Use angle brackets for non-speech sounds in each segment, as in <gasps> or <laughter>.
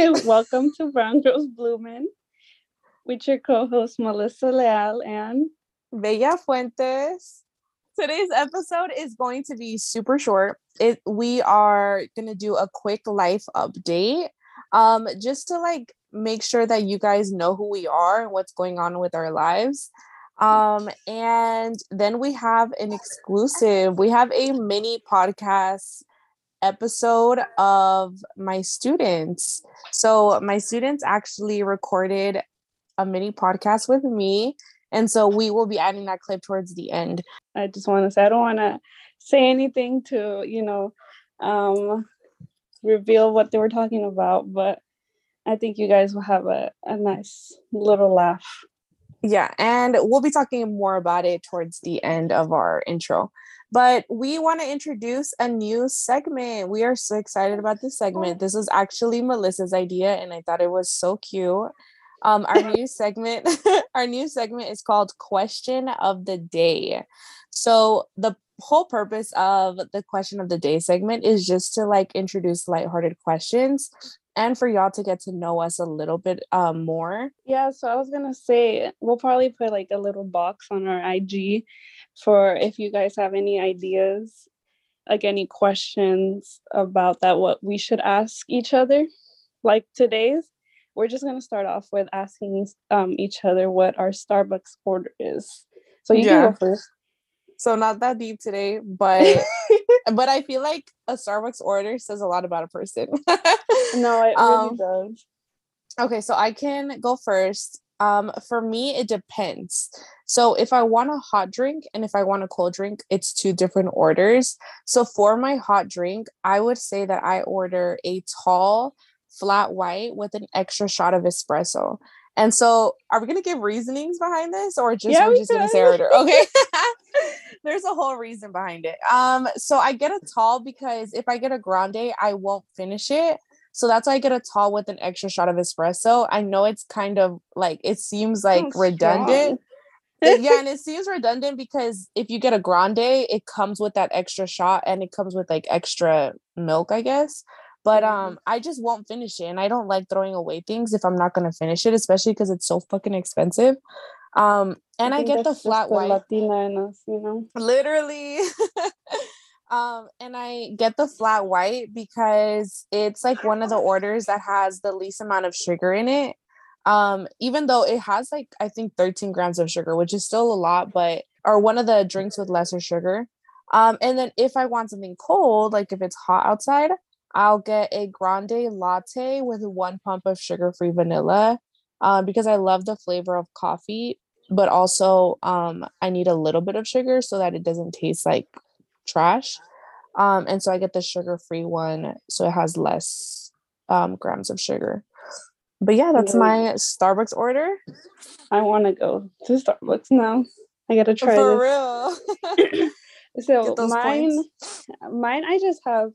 <laughs> Welcome to Brown Girls Bloomin' with your co-host Melissa Leal and Bella Fuentes. Today's episode is going to be super short. It we are gonna do a quick life update. Um, just to like make sure that you guys know who we are and what's going on with our lives. Um, and then we have an exclusive. We have a mini podcast episode of my students. So my students actually recorded a mini podcast with me. And so we will be adding that clip towards the end. I just want to say I don't want to say anything to, you know, um reveal what they were talking about, but I think you guys will have a, a nice little laugh. Yeah, and we'll be talking more about it towards the end of our intro. But we want to introduce a new segment. We are so excited about this segment. This was actually Melissa's idea, and I thought it was so cute. Um, our new <laughs> segment, <laughs> our new segment is called Question of the Day. So the whole purpose of the question of the day segment is just to like introduce lighthearted questions and for y'all to get to know us a little bit um, more. Yeah, so I was gonna say we'll probably put like a little box on our IG for if you guys have any ideas, like any questions about that, what we should ask each other. Like today's, we're just gonna start off with asking um, each other what our Starbucks order is. So you yeah. can go first. So not that deep today, but <laughs> but I feel like a Starbucks order says a lot about a person. no, it really um, does. Okay, so I can go first. Um, for me, it depends. So if I want a hot drink and if I want a cold drink, it's two different orders. So for my hot drink, I would say that I order a tall, flat white with an extra shot of espresso. And so, are we gonna give reasonings behind this, or just yeah, we're we just gonna say order? Okay. <laughs> <laughs> There's a whole reason behind it. Um, so I get a tall because if I get a grande, I won't finish it. So that's why I get a tall with an extra shot of espresso. I know it's kind of like it seems like redundant. <laughs> yeah, and it seems redundant because if you get a grande, it comes with that extra shot and it comes with like extra milk, I guess. But mm-hmm. um I just won't finish it and I don't like throwing away things if I'm not going to finish it, especially because it's so fucking expensive. Um, and I, I get the flat white. Latina in us, you know. Literally. <laughs> um, and I get the flat white because it's like one of the orders that has the least amount of sugar in it. Um, even though it has like I think 13 grams of sugar, which is still a lot, but or one of the drinks with lesser sugar. Um, and then if I want something cold, like if it's hot outside, I'll get a grande latte with one pump of sugar-free vanilla um, because I love the flavor of coffee, but also um, I need a little bit of sugar so that it doesn't taste like trash. Um, and so I get the sugar free one, so it has less um, grams of sugar. But yeah, that's my Starbucks order. I want to go to Starbucks now. I gotta try it. for this. real. <laughs> so mine, points. mine, I just have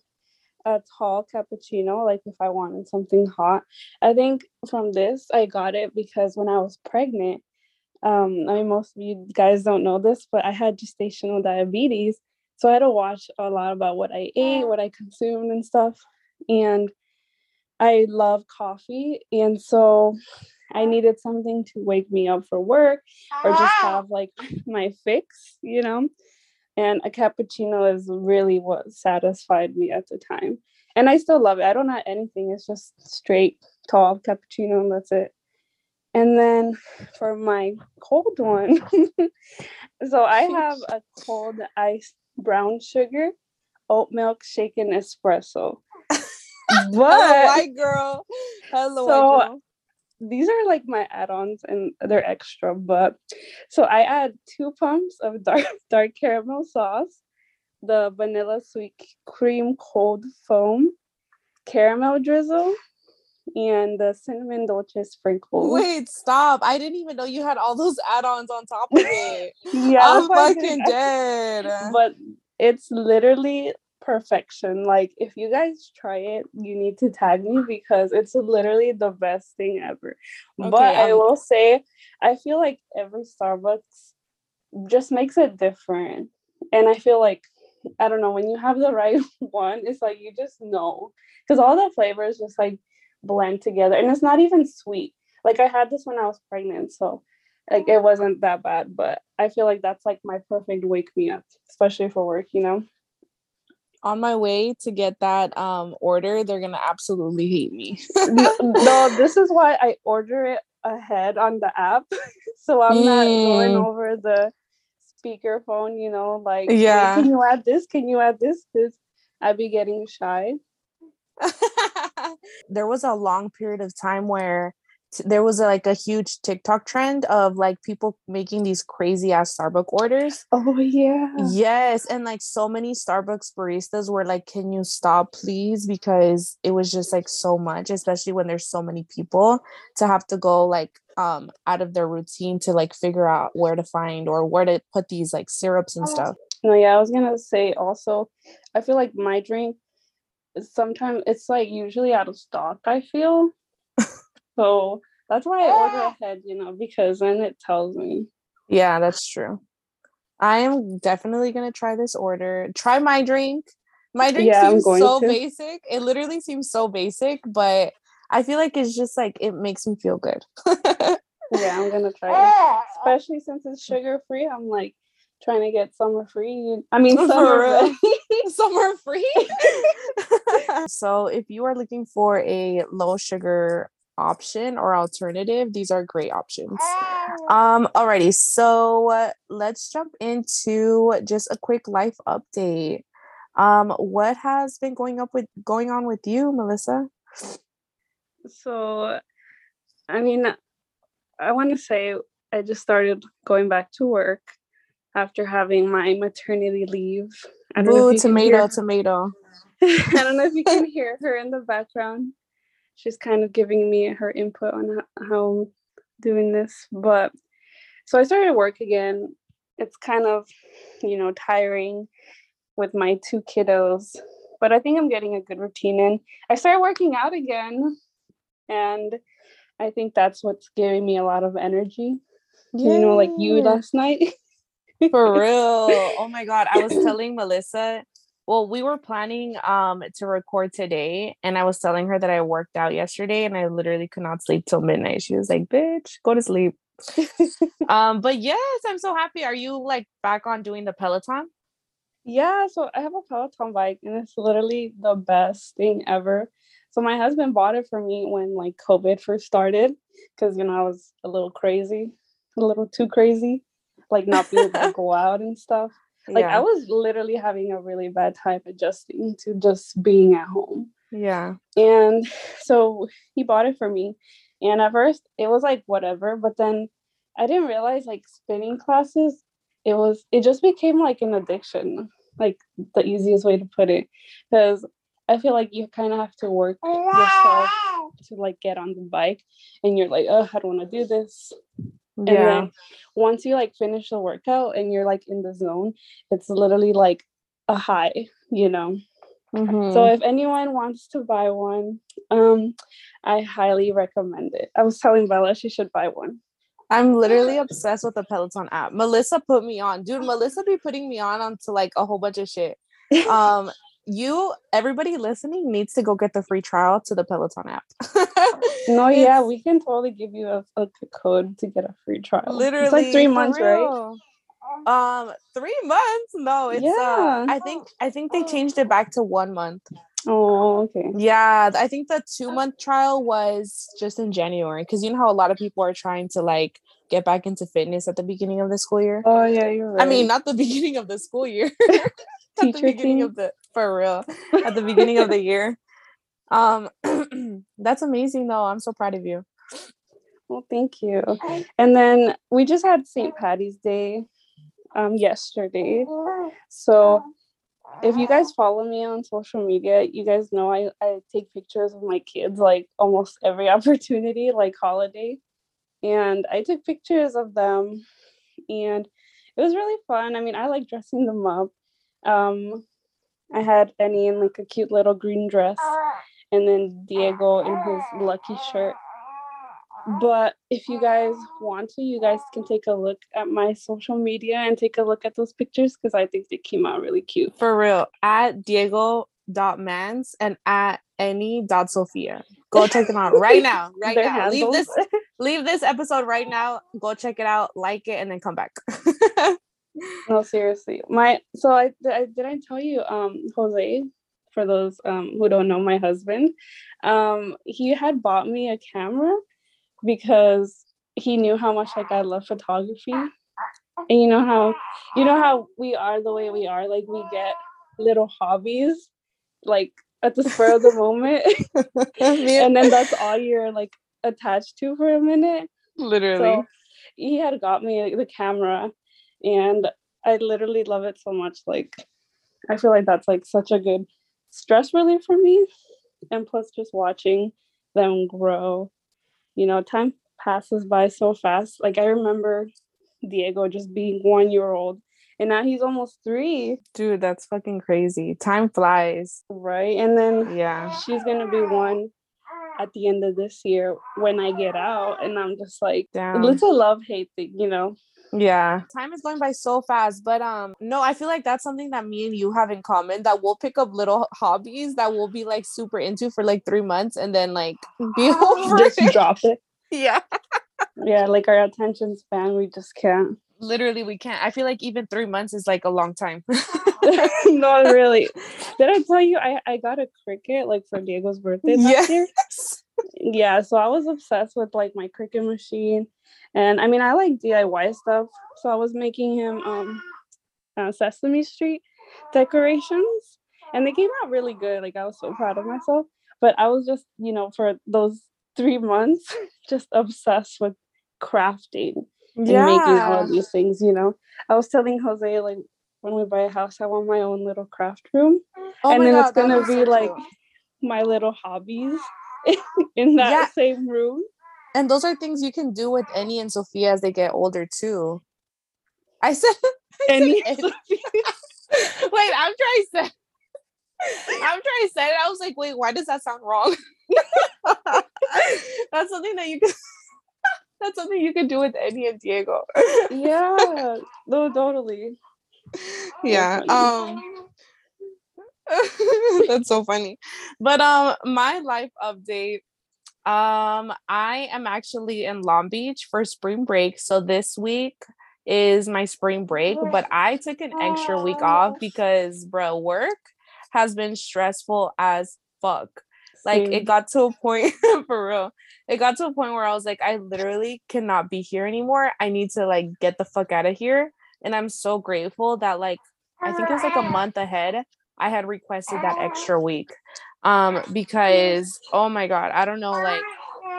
a tall cappuccino, like if I wanted something hot. I think from this, I got it because when I was pregnant, um, I mean, most of you guys don't know this, but I had gestational diabetes. So I had to watch a lot about what I ate, what I consumed, and stuff. And I love coffee. And so I needed something to wake me up for work or just ah. have like <laughs> my fix, you know? and a cappuccino is really what satisfied me at the time. And i still love it. I don't add anything. It's just straight tall cappuccino and that's it. And then for my cold one <laughs> so i have <laughs> a cold iced brown sugar oat milk shaken espresso but Hello, white girl Hello, so white girl these are like my add-ons and they're extra but so i add two pumps of <laughs> dark dark caramel sauce the vanilla sweet cream cold foam caramel drizzle and the cinnamon dolce sprinkles. Wait, stop. I didn't even know you had all those add-ons on top of it. <laughs> yeah. I'm fucking dead. But it's literally perfection. Like if you guys try it, you need to tag me because it's literally the best thing ever. Okay, but I um will say I feel like every Starbucks just makes it different. And I feel like I don't know, when you have the <laughs> right one, it's like you just know. Because all the flavors just like blend together and it's not even sweet. Like I had this when I was pregnant, so like it wasn't that bad, but I feel like that's like my perfect wake me up, especially for work, you know. On my way to get that um order, they're gonna absolutely hate me. no, <laughs> no, this is why I order it ahead on the app. <laughs> so I'm mm. not going mm. over the speakerphone, you know, like yeah, can you add this? Can you add this? Because I'd be getting shy. <laughs> there was a long period of time where there was a, like a huge TikTok trend of like people making these crazy ass Starbucks orders. Oh yeah. Yes, and like so many Starbucks baristas were like, "Can you stop, please?" Because it was just like so much, especially when there's so many people to have to go like um out of their routine to like figure out where to find or where to put these like syrups and stuff. No, yeah, I was gonna say also, I feel like my drink sometimes it's like usually out of stock. I feel so that's why I order ah. ahead, you know, because then it tells me. Yeah, that's true. I am definitely gonna try this order. Try my drink. My drink yeah, seems so to. basic. It literally seems so basic, but I feel like it's just like it makes me feel good. <laughs> yeah, I'm gonna try it. Ah. Especially since it's sugar free. I'm like trying to get summer free. I mean <laughs> summer summer <laughs> free. so if you are looking for a low sugar option or alternative, these are great options. Um, alrighty, so uh, let's jump into just a quick life update. Um, what has been going up with going on with you, Melissa? So, I mean, I want to say I just started going back to work after having my maternity leave. I Ooh, tomato, tomato. <laughs> I don't know if you can hear her in the background she's kind of giving me her input on how I'm doing this. But so I started work again. It's kind of, you know, tiring with my two kiddos, but I think I'm getting a good routine in. I started working out again, and I think that's what's giving me a lot of energy. Yeah. You know, like you last night. For real. <laughs> Oh my God. I was telling Melissa well we were planning um to record today and i was telling her that i worked out yesterday and i literally could not sleep till midnight. She was like bitch go to sleep. <laughs> Um but yes i'm so happy. Are you like back on doing the peloton? Yeah so i have a peloton bike and it's literally the best thing ever. So my husband bought it for me when like covid first started because you know i was a little crazy a little too crazy like not being able to <laughs> go out and stuff like yeah. I was literally having a really bad time adjusting to just being at home. Yeah. And <sighs> so he bought it for me. And at first it was like whatever, but then I didn't realize like spinning classes, it was it just became like an addiction, like the easiest way to put it. Because I feel like you kind of have to work yourself <laughs> to like get on the bike and you're like, oh, I don't want to do this. And yeah. then once you like finish the workout and you're like in the zone, it's literally like a high, you know. Mm-hmm. So if anyone wants to buy one, um, I highly recommend it. I was telling Bella she should buy one. I'm literally obsessed with the Peloton app. Melissa put me on. Dude, Melissa be putting me on onto like a whole bunch of shit. <laughs> Um you everybody listening needs to go get the free trial to the peloton app. <laughs> No yeah we can totally give you a, a, code to get a free trial. Literally it's like three months right? um three months? No it's uh, yeah. uh i think i think they changed it back to one month. Oh okay. Yeah i think the two month trial was just in january because you know how a lot of people are trying to like get back into fitness at the beginning of the school year? Oh yeah you're right i mean not the <laughs> beginning of the school year <laughs> beginning of the for real at the <laughs> beginning of the year. Um, <clears throat> that's amazing though. I'm so proud of you. Well, thank you. And then we just had St. Patty's Day um yesterday. So if you guys follow me on social media, you guys know I, I take pictures of my kids like almost every <laughs> opportunity, like holiday. And I took pictures of them and it was really fun. I mean, I like dressing them up. Um, I had Benny in like a cute little green dress, and then Diego in his lucky shirt. But if you guys want to, you guys can take a look at my social media and take a look at those pictures because I think they came out really cute. For real. At Diego dot mans and at any dot sophia Go check them out <laughs> right now. Right now. Handles. Leave this leave this episode right now. Go check it out, like it, and then come back. <laughs> no, seriously. My so I, I did I tell you um Jose for those um who don't know my husband um he had bought me a camera because he knew how much like I love photography. And you know how you know how we are the way we are? Like we get little hobbies like at the spur of the <laughs> moment. And then that's all you're like attached to for a minute. Literally. so he had got me the camera and i literally love it so much like i feel like that's like such a good stress relief for me and plus just watching them grow you know time passes by so fast like i remember diego just being one year old and now he's almost three. Dude, that's fucking crazy. Time flies. Right. And then yeah, she's gonna be one at the end of this year when I get out. And I'm just like Damn. it's a love hate thing, you know. Yeah. Time is going by so fast. But um no, I feel like that's something that me and you have in common that we'll pick up little hobbies that we'll be like super into for like three months and then like <laughs> be <laughs> over just it. drop it. Yeah. yeah, like our attention span, we just can't literally we can't i feel like even three months is like a long time <laughs> not really did i tell you i i got a Cricut like for diego's birthday last yes. year yeah so i was obsessed with like my Cricut machine and i mean i like diy stuff so i was making him um uh, sesame street decorations and they came out really good like i was so proud of myself but i was just you know for those three months <laughs> just obsessed with crafting and yeah. making all these things, you know. I was telling Jose like when we buy a house, I want my own little craft room. Oh and then God, it's gonna be so like cool. my little hobbies <laughs> in that yeah. same room. And those are things you can do with Annie and Sophia as they get older too. I said <laughs> Annie. <laughs> Wait, I'm trying to say I'm trying to say it. I was like, wait, why does that sound wrong? <laughs> That's something that you can that's something you could do with Eddie and Diego. yeah, no, totally. Yeah. Um that's so funny. But um my life update um I am actually in Long Beach for spring break. So this week is my spring break, but I took an extra week off because bro, work has been stressful as fuck. Like it got to a point <laughs> for real. It got to a point where I was like, I literally cannot be here anymore. I need to like get the fuck out of here. And I'm so grateful that like I think it was like a month ahead. I had requested that extra week. Um, because oh my god, I don't know, like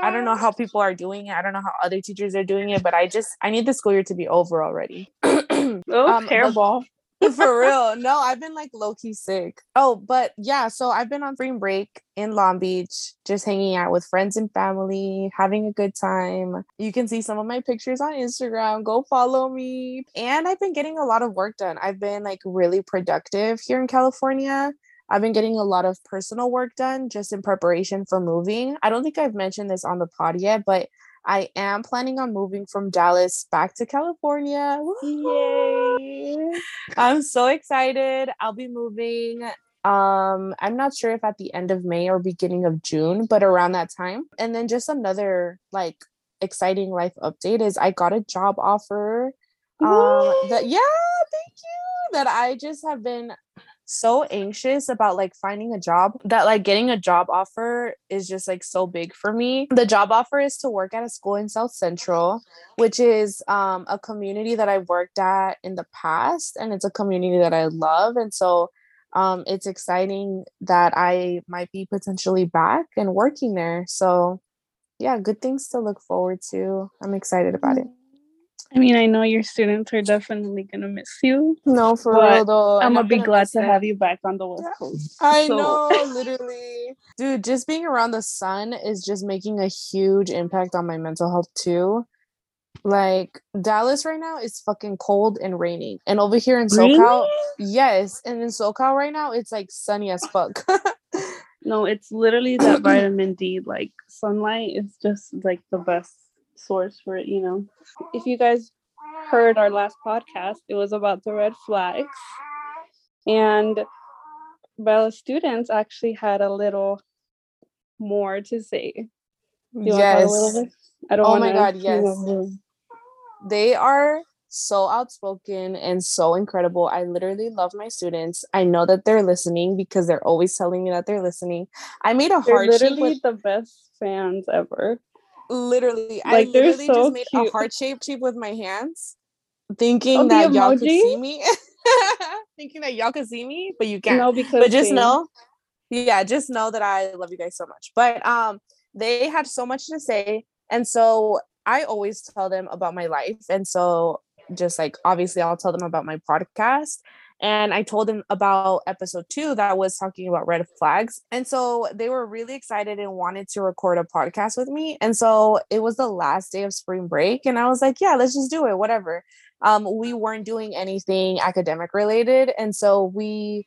I don't know how people are doing it. I don't know how other teachers are doing it, but I just I need the school year to be over already. <clears throat> oh, um, terrible. <laughs> For real. No, I've been like low key sick. Oh, but yeah, so I've been on spring break in Long Beach, just hanging out with friends and family, having a good time. You can see some of my pictures on Instagram. Go follow me. And I've been getting a lot of work done. I've been like really productive here in California. I've been getting a lot of personal work done just in preparation for moving. I don't think I've mentioned this on the pod yet, but I am planning on moving from Dallas back to California. Yay! I'm so excited. I'll be moving. Um, I'm not sure if at the end of May or beginning of June, but around that time. And then just another like exciting life update is I got a job offer. Um, that yeah, thank you. That I just have been so anxious about like finding a job that like getting a job offer is just like so big for me. The job offer is to work at a school in South Central, which is um, a community that I've worked at in the past, and it's a community that I love. And so um, it's exciting that I might be potentially back and working there. So yeah, good things to look forward to. I'm excited about it. I mean, I know your students are definitely gonna miss you. No, for real though. I'm gonna be glad to it. have you back on the West Coast. I so. know, <laughs> literally. Dude, just being around the sun is just making a huge impact on my mental health too. Like Dallas right now is fucking cold and raining. And over here in SoCal, really? yes. And in SoCal right now, it's like sunny as fuck. <laughs> no, it's literally that vitamin D. Like sunlight is just like the best source for it, you know. If you guys heard our last podcast, it was about the red flags. And Bella students actually had a little more to say. yes. I don't. Oh my god! Yes. They are so outspoken and so incredible. I literally love my students. I know that they're listening because they're always telling me that they're listening. I made a heart they're literally with, the best fans ever. Literally, like, I literally so just made cute. a heart shape shape with my hands, thinking oh, that y'all could see me. <laughs> thinking that y'all could see me, but you can't. No, because but just know, yeah, just know that I love you guys so much. But um, they had so much to say, and so I always tell them about my life, and so just like obviously I'll tell them about my podcast. And I told them about episode two that was talking about red flags. And so they were really excited and wanted to record a podcast with me. And so it was the last day of spring break. And I was like, yeah, let's just do it, whatever. Um, we weren't doing anything academic related. And so we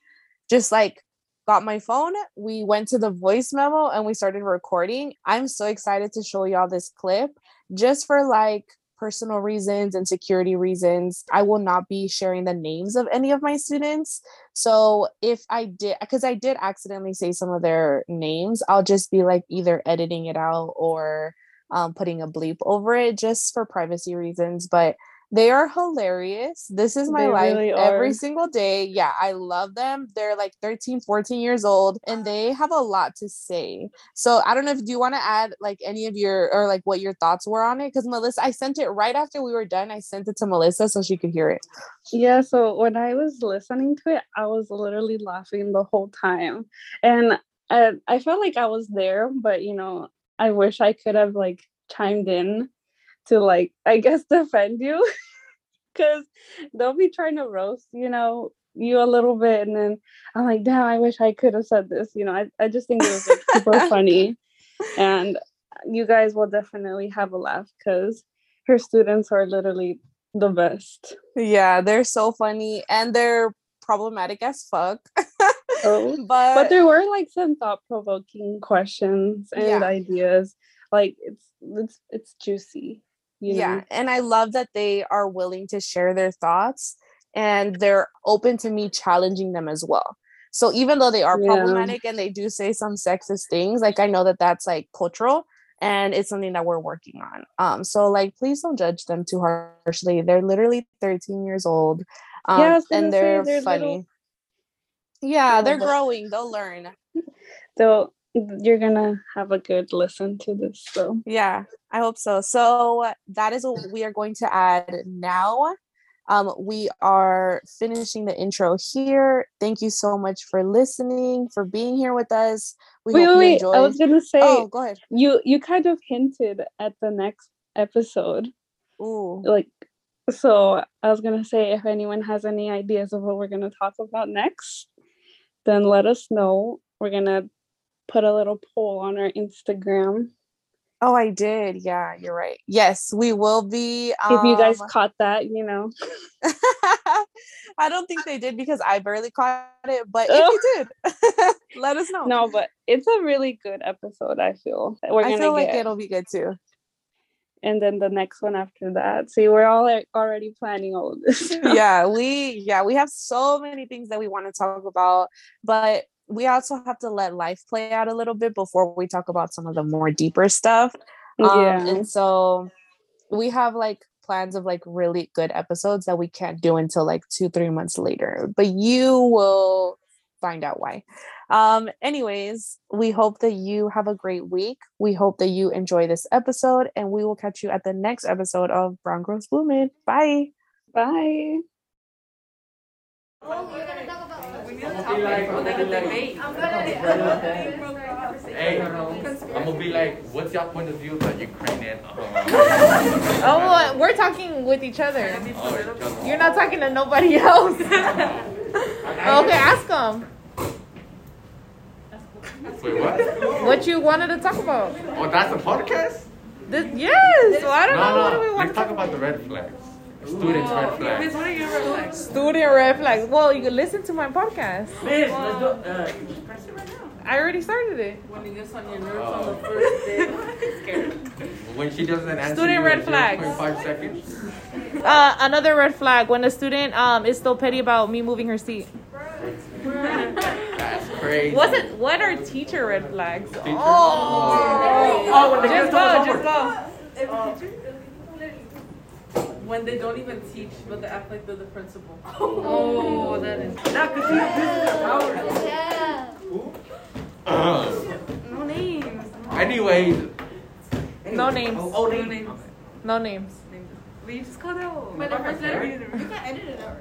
just like got my phone, we went to the voice memo and we started recording. I'm so excited to show y'all this clip just for like personal reasons and security reasons, I will not be sharing the names of any of my students. So if I did, because I did accidentally say some of their names, I'll just be like either editing it out or um, putting a bleep over it just for privacy reasons. But they are hilarious. This is my they life really every single day. Yeah, I love them. They're like 13, 14 years old and <gasps> they have a lot to say. So I don't know if do you want to add like any of your or like what your thoughts were on it? Because Melissa, I sent it right after we were done. I sent it to Melissa so she could hear it. Yeah, so when I was listening to it, I was literally laughing the whole time. And I, I felt like I was there, but you know, I wish I could have like chimed in to like I guess <laughs> defend you because they'll be trying to roast, you know, you a little bit and then I'm like, damn, I wish I could have said this. You know, I, I just think it was like super <laughs> funny. And you guys will definitely have a laugh because her students are literally the best. Yeah, they're so funny and they're problematic as fuck. oh, <laughs> but but there were like some thought provoking questions and yeah. ideas. Like it's it's it's juicy. You know? Yeah. And I love that they are willing to share their thoughts and they're open to me challenging them as well. So even though they are yeah. problematic and they do say some sexist things, like I know that that's like cultural and it's something that we're working on. Um, so like please don't judge them too harshly. They're literally 13 years old. Um, yeah, and they're, they're funny. Little... Yeah, they're growing. They'll learn. <laughs> So you're gonna have a good listen to this so. Yeah i hope so. So that is what we are going to add now. Um, we are finishing the intro here. Thank you so much for listening for being here with us. We wait, wait, wait. i was gonna say oh go ahead. you you kind of hinted at the next episode. Ooh. like so i was gonna say if anyone has any ideas of what we're gonna talk about next then let us know. We're gonna put a little poll on our Instagram. Oh, I did. Yeah, you're right. Yes, we will be. Um... If you guys um caught that, you know. <laughs> I don't think they did because I barely caught it, but if you did, <laughs> let us know. No, but it's a really good episode. I feel we're gonna I feel like it'll be good too. And then the next one after that. See, we're all like already planning all of this. <laughs> yeah, we yeah we have so many things that we want to talk about, but we also have to let life play out a little bit before we talk about some of the more deeper stuff. Um, yeah. And so we have like plans of like really good episodes that we can't do until like two, three months later, but you will find out why. Um, anyways, we hope that you have a great week. We hope that you enjoy this episode, and we will catch you at the next episode of Brown Girls Blooming. Bye. Bye. I'm gonna be like, I'm gonna Hey, I'm gonna be like, what's your point of view about Ukrainian? Uh, oh, <laughs> we're talking with each other. Oh, You're not talking to nobody else. <laughs> okay, ask them. Wait, what? What you wanted to talk about? Oh, that's a podcast? This, yes. Well, I don't no, know. No, what do we want let's talk about the red flags. Students red flags. what are your red flags? Student red flags. Well, you can listen to my podcast. Miss, let's do uh, I already started it. When you get on your nerves oh. on the first day, <laughs> When she doesn't answer student red flags. Five seconds. Uh, another red flag when a student um is still petty about me moving her seat. That's crazy. crazy. What's it? What are teacher red flags? Teacher? Oh, Oh, when they just give us go, homework. just go. When they don't even teach, but they act like they're the principal. <laughs> Oh, that is. <laughs> Yeah, because she abuses her power. No names. Anyway. No names. Oh, oh, No names. names. No names. We just called out. But the first letter, You you can edit it out.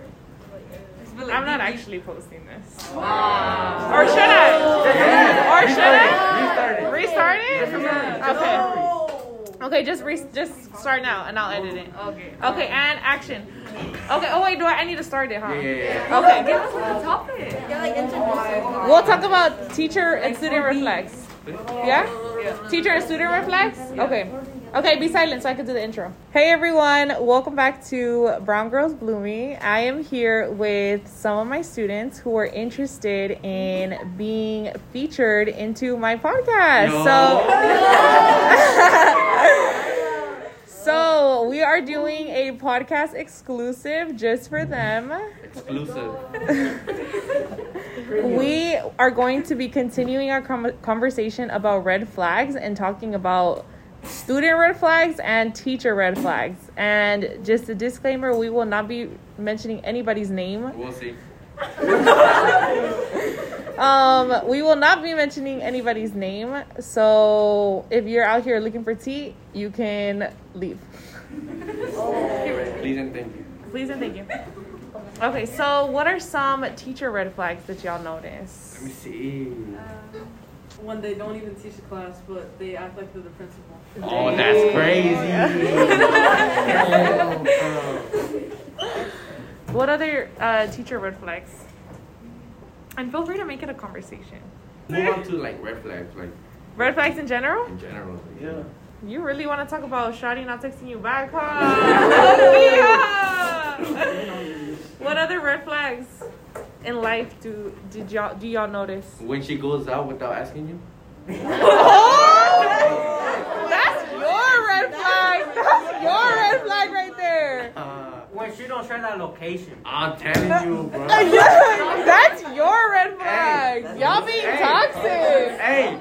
Like, I'm not actually posting this. Ah. Or should I? Or should I? Restart Restart it? beep." Okay. Okay, just re- just start now and I'll edit it. Okay. Okay, and action. Okay. Oh wait, do I? I need to start it, huh? Yeah, yeah, yeah. Okay. Give us the topic. Yeah, like introduce. We'll talk about teacher and student reflex. Yeah? Teacher and student reflex? Okay. Okay, be silent so I can do the intro. Hey everyone, welcome back to Brown Girls Bloomy. I am here with some of my students who are interested in being featured into my podcast. So <laughs> <laughs> So we are doing a podcast exclusive just for them. Exclusive. <laughs> We are going to be continuing our com- conversation about red flags and talking about student red flags and teacher red flags. And just a disclaimer, we will not be mentioning anybody's name. We'll see. <laughs> Um, we will not be mentioning anybody's name. So if you're out here looking for tea, you can leave. Please and thank you. Please and thank you. Okay, so what are some teacher red flags that y'all notice? Let me see. When they don't even teach a class, but they act like they're the principal. Oh, that's crazy. <laughs> What other uh, teacher red flags? And feel free to make it a conversation. Move on to like red flags, like Red flags in general? in general. Yeah. You really want to talk about Shadi not texting you back, huh? <laughs> What other red flags in life do did y'all do y'all notice? When she goes out without asking you. Oh, <laughs> that's your red flag. That's your red flag right there. <laughs> Uh, When she don't share that location. I'm telling you, <laughs> bro. That's your red flag. Hey. Y'all being Hey. toxic. Hey,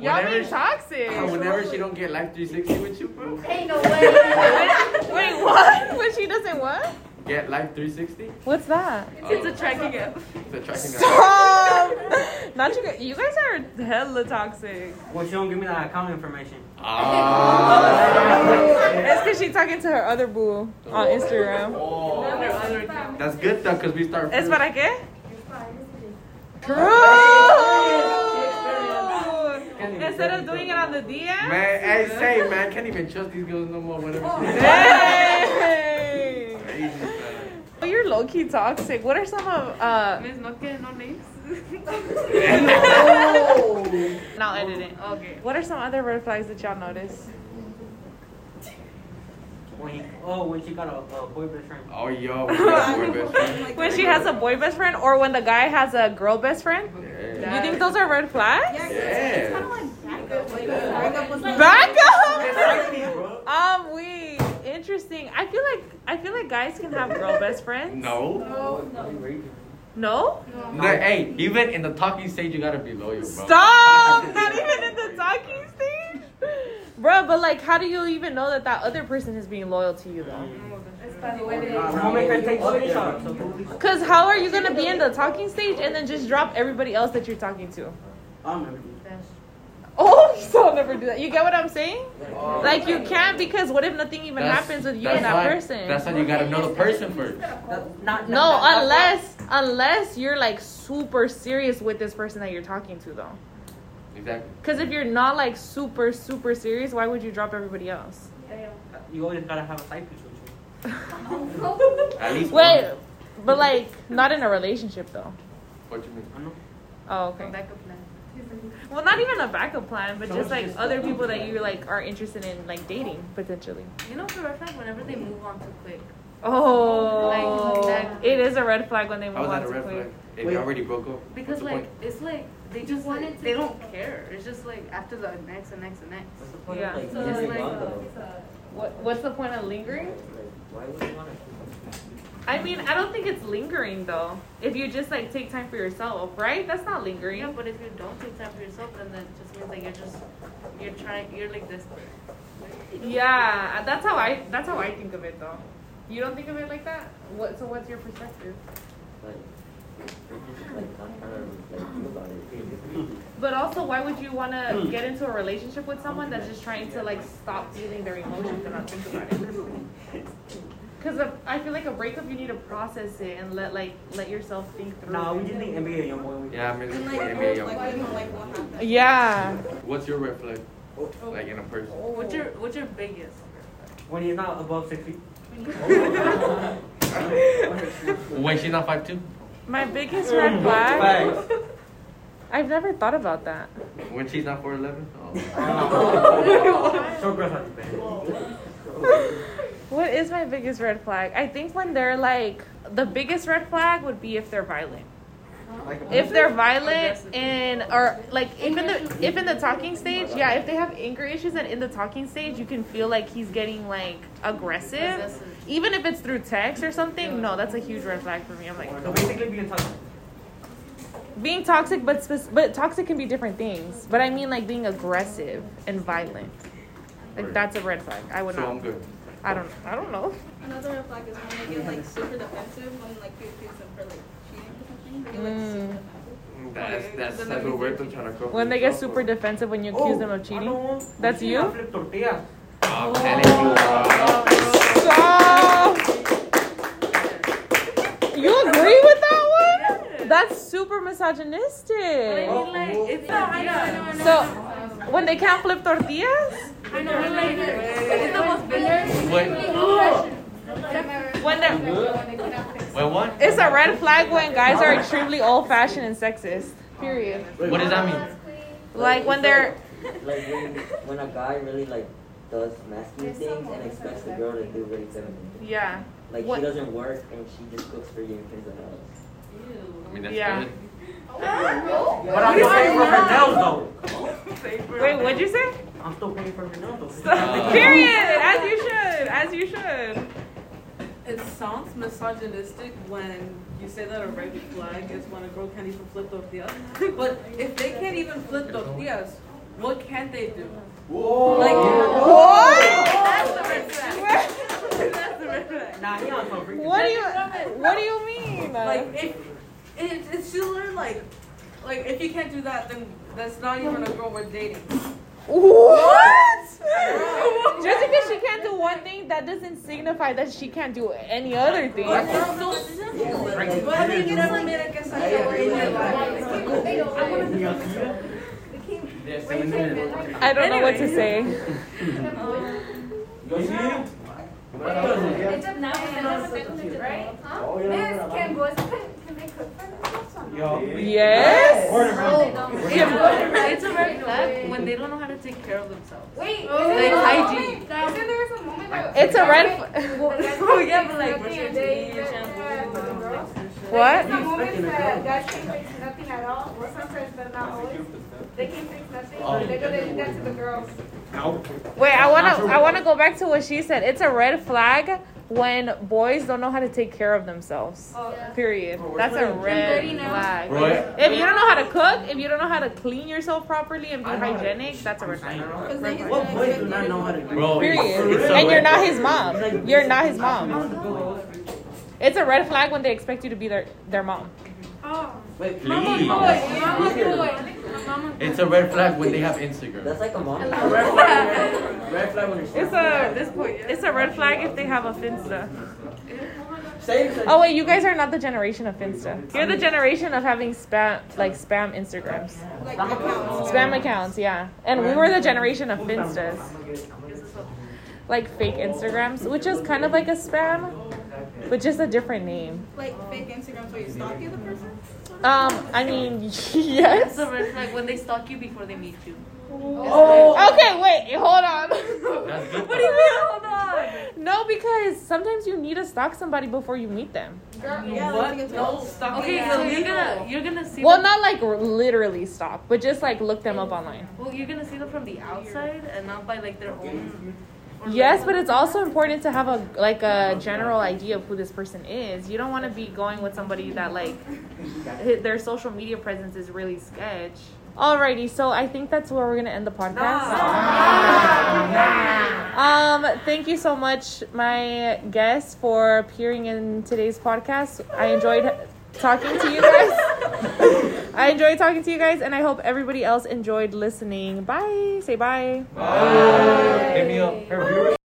Y'all whenever being she- toxic. Whenever she don't get life 360 with you, bro. Ain't no way. <laughs> Wait, what? When she doesn't what? Get life 360. What's that? It's a tracking app. It's a tracking app. Stop! <laughs> Not you. guys- You guys are hella toxic. When she don't give me that account information. Ah. It's because she's talking to her other boo on Instagram. Oh. Their other account. That's good though, cause we start. ¿Es first. para qué? True. Instead of doing it on the DM. Man, hey, say, man, can't even trust these girls no more. Whatever. Oh, you're low key toxic. What are some of uh? Miss, no que no names. <laughs> And I'll edit. Okay. What are some other red flags that y'all notice? When he, oh, when she got a, a boy best friend. Oh, yo, <laughs> we got boy best friend. <laughs> When she has a boy best friend, or when the guy has a girl best friend? Yeah. You think those are red flags? Yeah. Back up. Exactly, bro. Um, we interesting. I feel like I feel like guys can have girl best friends. No. No. No, Hey, even in the talking stage, you gotta be loyal, bro. Stop! Not even in the talking stage, bro. But like, how do you even know that that other person is being loyal to you though? We'll make her take screenshots. So who we- Cause how are you gonna be in the talking stage and then just drop everybody else that you're talking to? I'll never do that. Oh, <laughs> so I'll never do that. You get what I'm saying? Like you can't because what if nothing even That's- happens with you and that why- person? That's why you gotta know the person first. That- not, No, not- not- unless unless you're like super serious with this person that you're talking to though. Exactly. Because if you're not like super super serious, why would you drop everybody else? You always gotta have a side piece with you. At least Wait, one. but like not in a relationship though. What do you mean? I know. Oh, okay. Backup plan. Well, not even a backup plan, but So just like just- other people that you like are interested in like dating potentially. You know, for red flag, whenever they move on too quick. Oh, Like, that- it is a red flag when they move How is on that a too red quick. flag? If Wait. you already broke up. Because like point? it's like they just like they don't care. It's just like after the next and next and next. What's the point Yeah. of like, So it's like- on though? What What's the point of lingering? Like, why would you wanna? I mean, I don't think it's lingering though. If you just like take time for yourself, right? That's not lingering. Yeah, but if you don't take time for yourself, then that just means like you're just you're trying you're like desperate. Yeah, that's how I that's how I think of it though. You don't think of it like that? What? So what's your perspective? But also, why would you want to get into a relationship with someone that's just trying to like stop feeling their emotions and not think about it? <laughs> Because I feel like a breakup, you need to process it and let like let yourself think through. Nah, it. we just think NBA YoungBoy. Yeah, I mean, And like, a like, young like, like what. Yeah. What's your red flag? Oh. Like in a person? What's your what's your biggest? When he's not above six feet. <laughs> When she's not five two? My biggest red flag. I've never thought about that. When she's not four eleven? Oh. <laughs> Short <laughs> girls have to pay. What is my biggest red flag? I think when they're like the biggest red flag would be if they're violent. If they're violent and or like if in the if in the talking stage, yeah, if they have anger issues and in the talking stage you can feel like he's getting like aggressive, even if it's through text or something, no, that's a huge red flag for me. I'm like So basically being toxic. being toxic, but spec- but toxic can be different things. But I mean like being aggressive and violent, like that's a red flag. I would So I'm not. good. I don't. I don't know. Another red flag is when they get like super defensive when like you accuse them for like cheating or something. They get like super Mm. defensive. That's that's that's what we're trying to cover. When they get super defensive when you accuse them of cheating. That's you? got flip tortillas. I'm telling you, bro. <laughs> You agree with that one? That's super misogynistic. I mean, like it's not. Yeah. So when they can't flip tortillas, I know. but, Like it's the most bitter. When when they're what? it's a red flag when guys are extremely old fashioned and sexist. Period. What does that mean? Like when they're like when when a guy really like does masculine things and expects the girl to do really feminine. things. yeah. Like What- she doesn't work and she just cooks for you and cleans the house. I mean, that's Yeah. good. But I'm still paying for her nails though. Wait, what'd you say? I'm still paying for her nails though. <laughs> Period. As you should. As you should. It sounds misogynistic when you say that a red flag is when a girl can't even flip the tortillas. <laughs> But if they can't even flip tortillas, what can they do? Like What? That's the red flag. <laughs> That's the red flag. Nah, he on some. What do you What do you mean? Like if it, it's similar like like if you can't do that, then that's not even a girl we're dating. What? Just because she can't do one thing, that doesn't signify that she can't do any other thing. But it's so simple. But I think it mira que I don't know what to say. It's a now right? Huh? Miss Kim goes, can they cook for them? Yes. It's a red flag when they don't know how to take care of themselves. Wait, Like isn't hygiene. there, isn't there some moment that It's a red. <laughs> Oh yeah, but like nothing brush your and teeth, get shampoo, uh, to the girls? What? That guys can fix nothing at all. Well, sometimes, but not always. They can fix nothing. Oh. They're gonna do that to the girls. Wait, I wanna I wanna go back to what she said. It's a red flag when boys don't know how to take care of themselves. Period. That's a red flag. Roy? If you don't know how to cook, if you don't know how to clean yourself properly and be hygienic, that's a red flag. Because they can What boys do not know how to do? Bro, Period. And you're not his mom. You're not his mom. It's a red flag when they expect you to be their their mom. Wait, Please. Mama boy. It's a red flag when they have Instagram. That's like a mom. Red flag. Red flag when you're It's a this point. it's a red flag if they have a Finsta. Same. same. Oh wait, you guys are not the generation of Finsta. You're the generation of having spam like spam Instagrams. Like accounts. Spam accounts, yeah. And we were the generation of Finstas. Like fake Instagrams, which is kind of like a spam, but just a different name. Like fake Instagram where you stalk the other person. Um, I mean, It's <laughs> yes. a red flag when they stalk you before they meet you. Oh okay, wait, hold on. <laughs> What do you mean, hold on? No, because sometimes you need to stalk somebody before you meet them. Yeah, What? like, to get to No, know. stop. Okay, so you're gonna you're gonna see. Well, them, not like literally stalk, but just like look them up online. Well, you're gonna see them from the outside and not by like their own Yes, but it's also important to have a like a general idea of who this person is. You don't want to be going with somebody that like their social media presence is really sketch. Alrighty, so I think that's where we're gonna end the podcast. Um, thank you so much, my guests, for appearing in today's podcast. I enjoyed talking to you guys. <laughs> I enjoyed talking to you guys, and I hope everybody else enjoyed listening. Bye. Say bye. Bye. Viewers